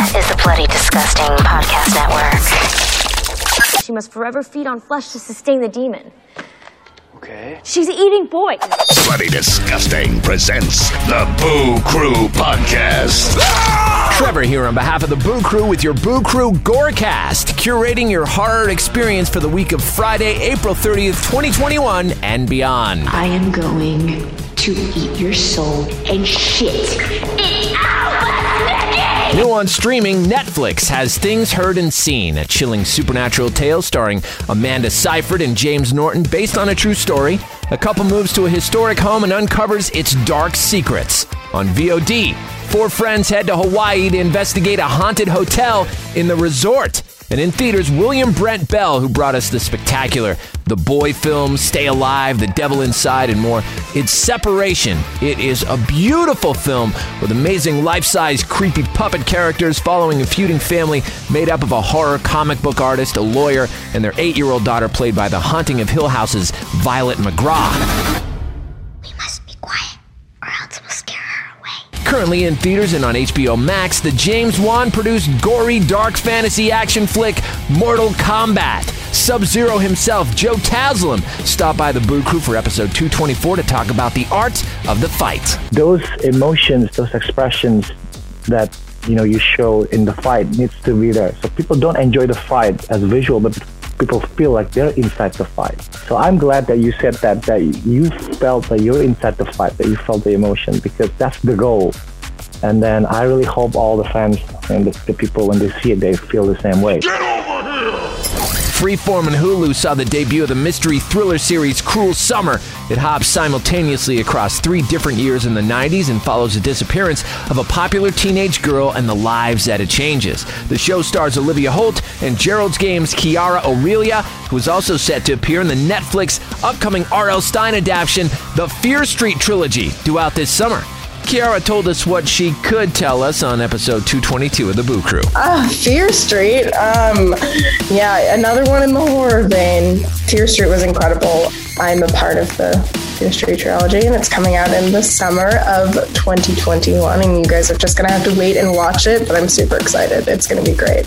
is the Bloody Disgusting Podcast Network. She must forever feed on flesh to sustain the demon. Okay. She's eating boys. Bloody Disgusting presents the Boo Crew Podcast. Ah! Trevor here on behalf of the Boo Crew with your Boo Crew Gorecast, curating your horror experience for the week of Friday, April 30th, 2021 and beyond. I am going to eat your soul and shit. New on streaming, Netflix has Things Heard and Seen, a chilling supernatural tale starring Amanda Seyfried and James Norton based on a true story. A couple moves to a historic home and uncovers its dark secrets. On VOD, four friends head to Hawaii to investigate a haunted hotel in the resort. And in theaters, William Brent Bell, who brought us the spectacular The Boy film, Stay Alive, The Devil Inside, and more. It's Separation. It is a beautiful film with amazing life size, creepy puppet characters following a feuding family made up of a horror comic book artist, a lawyer, and their eight year old daughter, played by the Haunting of Hill House's Violet McGraw. We must be quiet, or else we'll scare her away. Currently in theaters and on HBO Max, the James Wan produced gory dark fantasy action flick Mortal Kombat. Sub Zero himself, Joe Taslim, stopped by the Boo Crew for episode 224 to talk about the art of the fight. Those emotions, those expressions that you know you show in the fight needs to be there. So people don't enjoy the fight as visual, but people feel like they're inside the fight. So I'm glad that you said that that you felt that you're inside the fight, that you felt the emotion because that's the goal. And then I really hope all the fans and the, the people when they see it, they feel the same way. Freeform and Hulu saw the debut of the mystery thriller series Cruel Summer. It hops simultaneously across three different years in the 90s and follows the disappearance of a popular teenage girl and the lives that it changes. The show stars Olivia Holt and Gerald's Games Chiara Aurelia, who is also set to appear in the Netflix upcoming R.L. Stine adaptation, The Fear Street Trilogy, due out this summer. Chiara told us what she could tell us on episode 222 of the Boo Crew. Ah, Fear Street. Um, yeah, another one in the horror vein. Fear Street was incredible. I'm a part of the Fear Street trilogy, and it's coming out in the summer of 2021. And you guys are just gonna have to wait and watch it, but I'm super excited. It's gonna be great.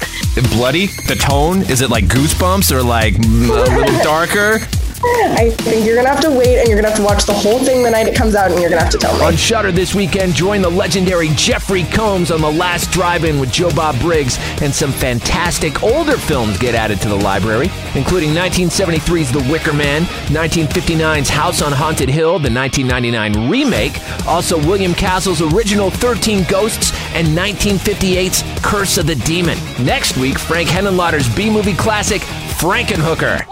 bloody? The tone? Is it like goosebumps or like a little darker? I think you're gonna have to wait, and you're gonna have to watch the whole thing the night it comes out, and you're gonna have to tell me. On Shudder this weekend, join the legendary Jeffrey Combs on the last drive-in with Joe Bob Briggs, and some fantastic older films get added to the library, including 1973's The Wicker Man, 1959's House on Haunted Hill, the 1999 remake, also William Castle's original 13 Ghosts, and 1958's Curse of the Demon. Next week, Frank Henenlotter's B-movie classic Frankenhooker.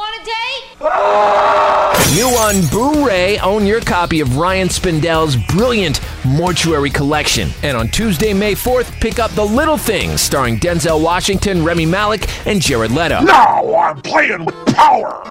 New on Blu-ray, own your copy of Ryan Spindell's brilliant Mortuary Collection. And on Tuesday, May 4th, pick up The Little Things, starring Denzel Washington, Rami Malek, and Jared Leto. Now I'm playing with power.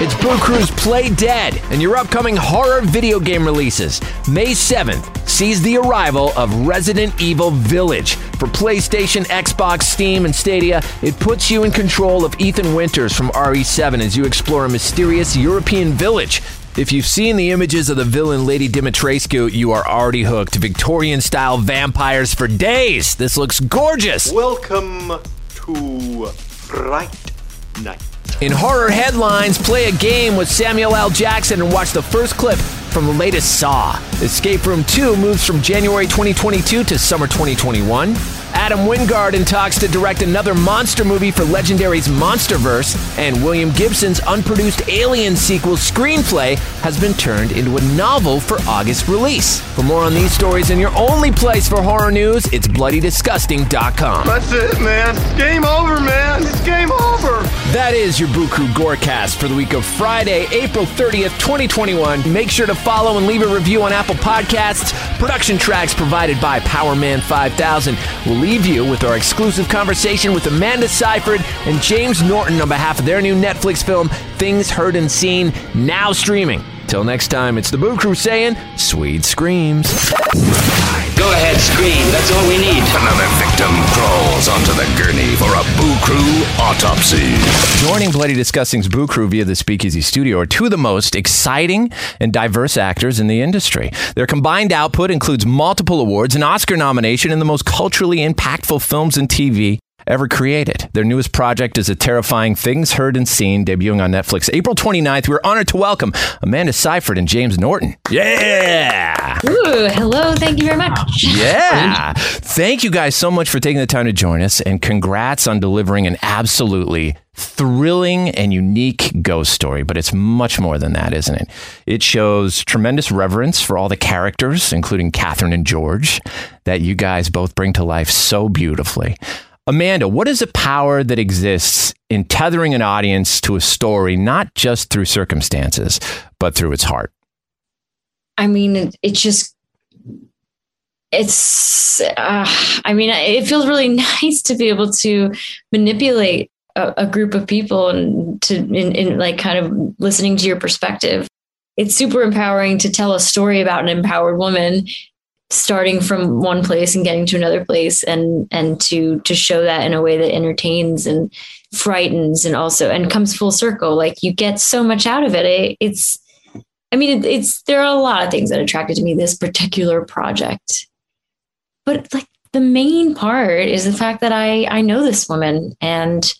It's Boo Crew's Play Dead and your upcoming horror video game releases. May 7th sees the arrival of Resident Evil Village. For PlayStation, Xbox, Steam, and Stadia, it puts you in control of Ethan Winters from RE7 as you explore a mysterious European village. If you've seen the images of the villain Lady Dimitrescu, you are already hooked. Victorian style vampires for days. This looks gorgeous. Welcome to Fright Night. In horror headlines, play a game with Samuel L. Jackson and watch the first clip from the latest Saw. Escape Room 2 moves from January 2022 to summer 2021. Adam Wingard in talks to direct another monster movie for Legendary's Monsterverse, and William Gibson's unproduced Alien sequel screenplay has been turned into a novel for August release. For more on these stories and your only place for horror news, it's bloodydisgusting.com. That's it, man. Game over, man. It's game over. That is your Boo Crew Gorecast for the week of Friday, April 30th, 2021. Make sure to follow and leave a review on Apple Podcasts. Production tracks provided by Powerman 5000. We'll leave you with our exclusive conversation with Amanda Seyfried and James Norton on behalf of their new Netflix film, Things Heard and Seen, now streaming. Till next time, it's the Boo Crew saying, sweet screams. Go ahead, scream. That's all we need. Another victim crawls onto the gurney for a Boo Crew autopsy. Joining Bloody Disgusting's Boo Crew via the Speakeasy Studio are two of the most exciting and diverse actors in the industry. Their combined output includes multiple awards, an Oscar nomination, and the most culturally impactful films and TV ever created. Their newest project is a terrifying Things Heard and Seen, debuting on Netflix April 29th. We're honored to welcome Amanda Seyfried and James Norton. Yeah! Ooh, hello. Thank you very much. Yeah. Thank you guys so much for taking the time to join us and congrats on delivering an absolutely thrilling and unique ghost story, but it's much more than that, isn't it? It shows tremendous reverence for all the characters, including Catherine and George, that you guys both bring to life so beautifully. Amanda, what is the power that exists in tethering an audience to a story, not just through circumstances, but through its heart? I mean, it, it just, it's, uh, I mean, it feels really nice to be able to manipulate a, a group of people and to, in, in like kind of listening to your perspective. It's super empowering to tell a story about an empowered woman starting from one place and getting to another place and and to to show that in a way that entertains and frightens and also and comes full circle. Like you get so much out of it, it it's i mean it, it's there are a lot of things that attracted to me this particular project. But like the main part is the fact that i i know this woman and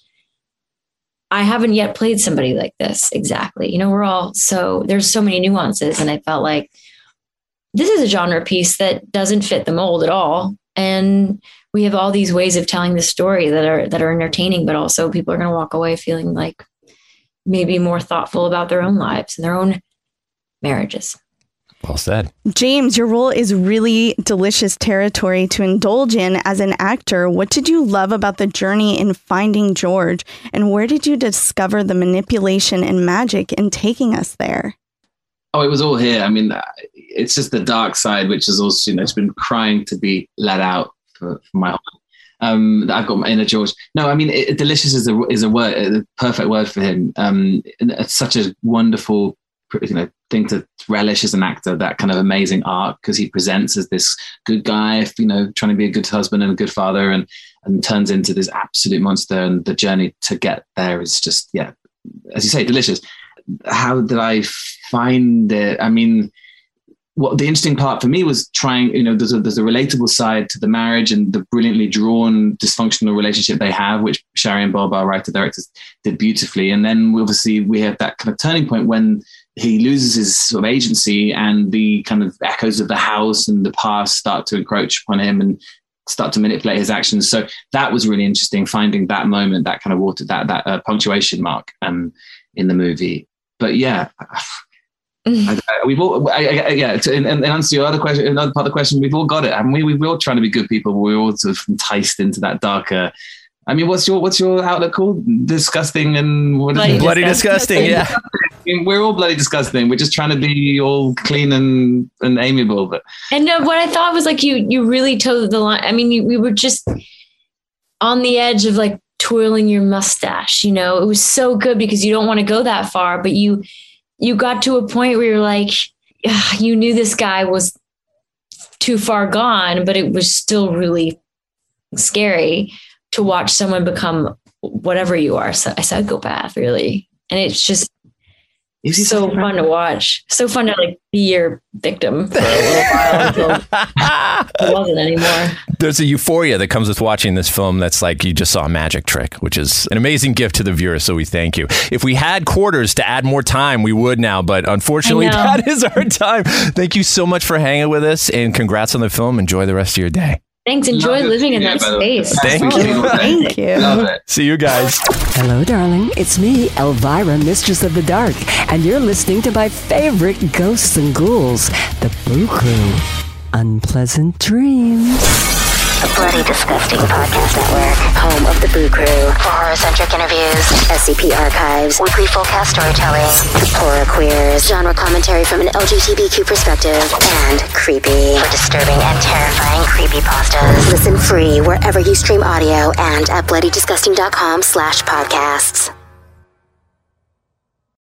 i haven't yet played somebody like this exactly. You know we're all so there's so many nuances and i felt like this is a genre piece that doesn't fit the mold at all and we have all these ways of telling the story that are that are entertaining but also people are going to walk away feeling like maybe more thoughtful about their own lives and their own marriages Well said. James, your role is really delicious territory to indulge in as an actor. What did you love about the journey in finding George? And where did you discover the manipulation and magic in taking us there? Oh, it was all here. I mean, it's just the dark side, which is also, you know, it's been crying to be let out for, for my whole um, I've got my inner George. No, I mean, it, delicious is a is a word, a perfect word for him. Um, it's such a wonderful, you know, thing to relish as an actor. That kind of amazing arc because he presents as this good guy, you know, trying to be a good husband and a good father, and and turns into this absolute monster. And the journey to get there is just, yeah, as you say, delicious. How did I find it? I mean, what the interesting part for me was trying, you know, there's a, there's a relatable side to the marriage and the brilliantly drawn dysfunctional relationship they have, which Shari and Bob, our writer directors, did beautifully. And then obviously we have that kind of turning point when he loses his sort of agency and the kind of echoes of the house and the past start to encroach upon him and start to manipulate his actions. So that was really interesting, finding that moment, that kind of water, that that uh, punctuation mark um, in the movie. But yeah. I, I, we've all, I, yeah, to, and, and answer your other question, another part of the question, we've all got it. I mean, we, we're all trying to be good people, but we're all sort of enticed into that darker. I mean, what's your what's your outlet called? Disgusting and what bloody, bloody disgusting. Yeah, we're all bloody disgusting. We're just trying to be all clean and and amiable. But and uh, what I thought was like you you really toed the line. I mean, you, we were just on the edge of like twirling your mustache. You know, it was so good because you don't want to go that far, but you you got to a point where you're like, you knew this guy was too far gone, but it was still really scary to watch someone become whatever you are, a psychopath, really. And it's just it's so fun to watch. So fun to like be your victim for a little while until it wasn't anymore. There's a euphoria that comes with watching this film that's like you just saw a magic trick, which is an amazing gift to the viewer. So we thank you. If we had quarters to add more time, we would now, but unfortunately, that is our time. Thank you so much for hanging with us and congrats on the film. Enjoy the rest of your day. Thanks. Enjoy living in that space. Thank you. Thank you. See you guys. Hello, darling. It's me, Elvira, Mistress of the Dark, and you're listening to my favorite ghosts and ghouls, the Boo Crew. Unpleasant dreams. A Bloody Disgusting Podcast Network, home of the Boo Crew. For horror-centric interviews, SCP archives, weekly full cast storytelling, horror queers, genre commentary from an LGBTQ perspective, and creepy. For disturbing and terrifying creepypastas. Listen free wherever you stream audio and at bloodydisgusting.com slash podcasts.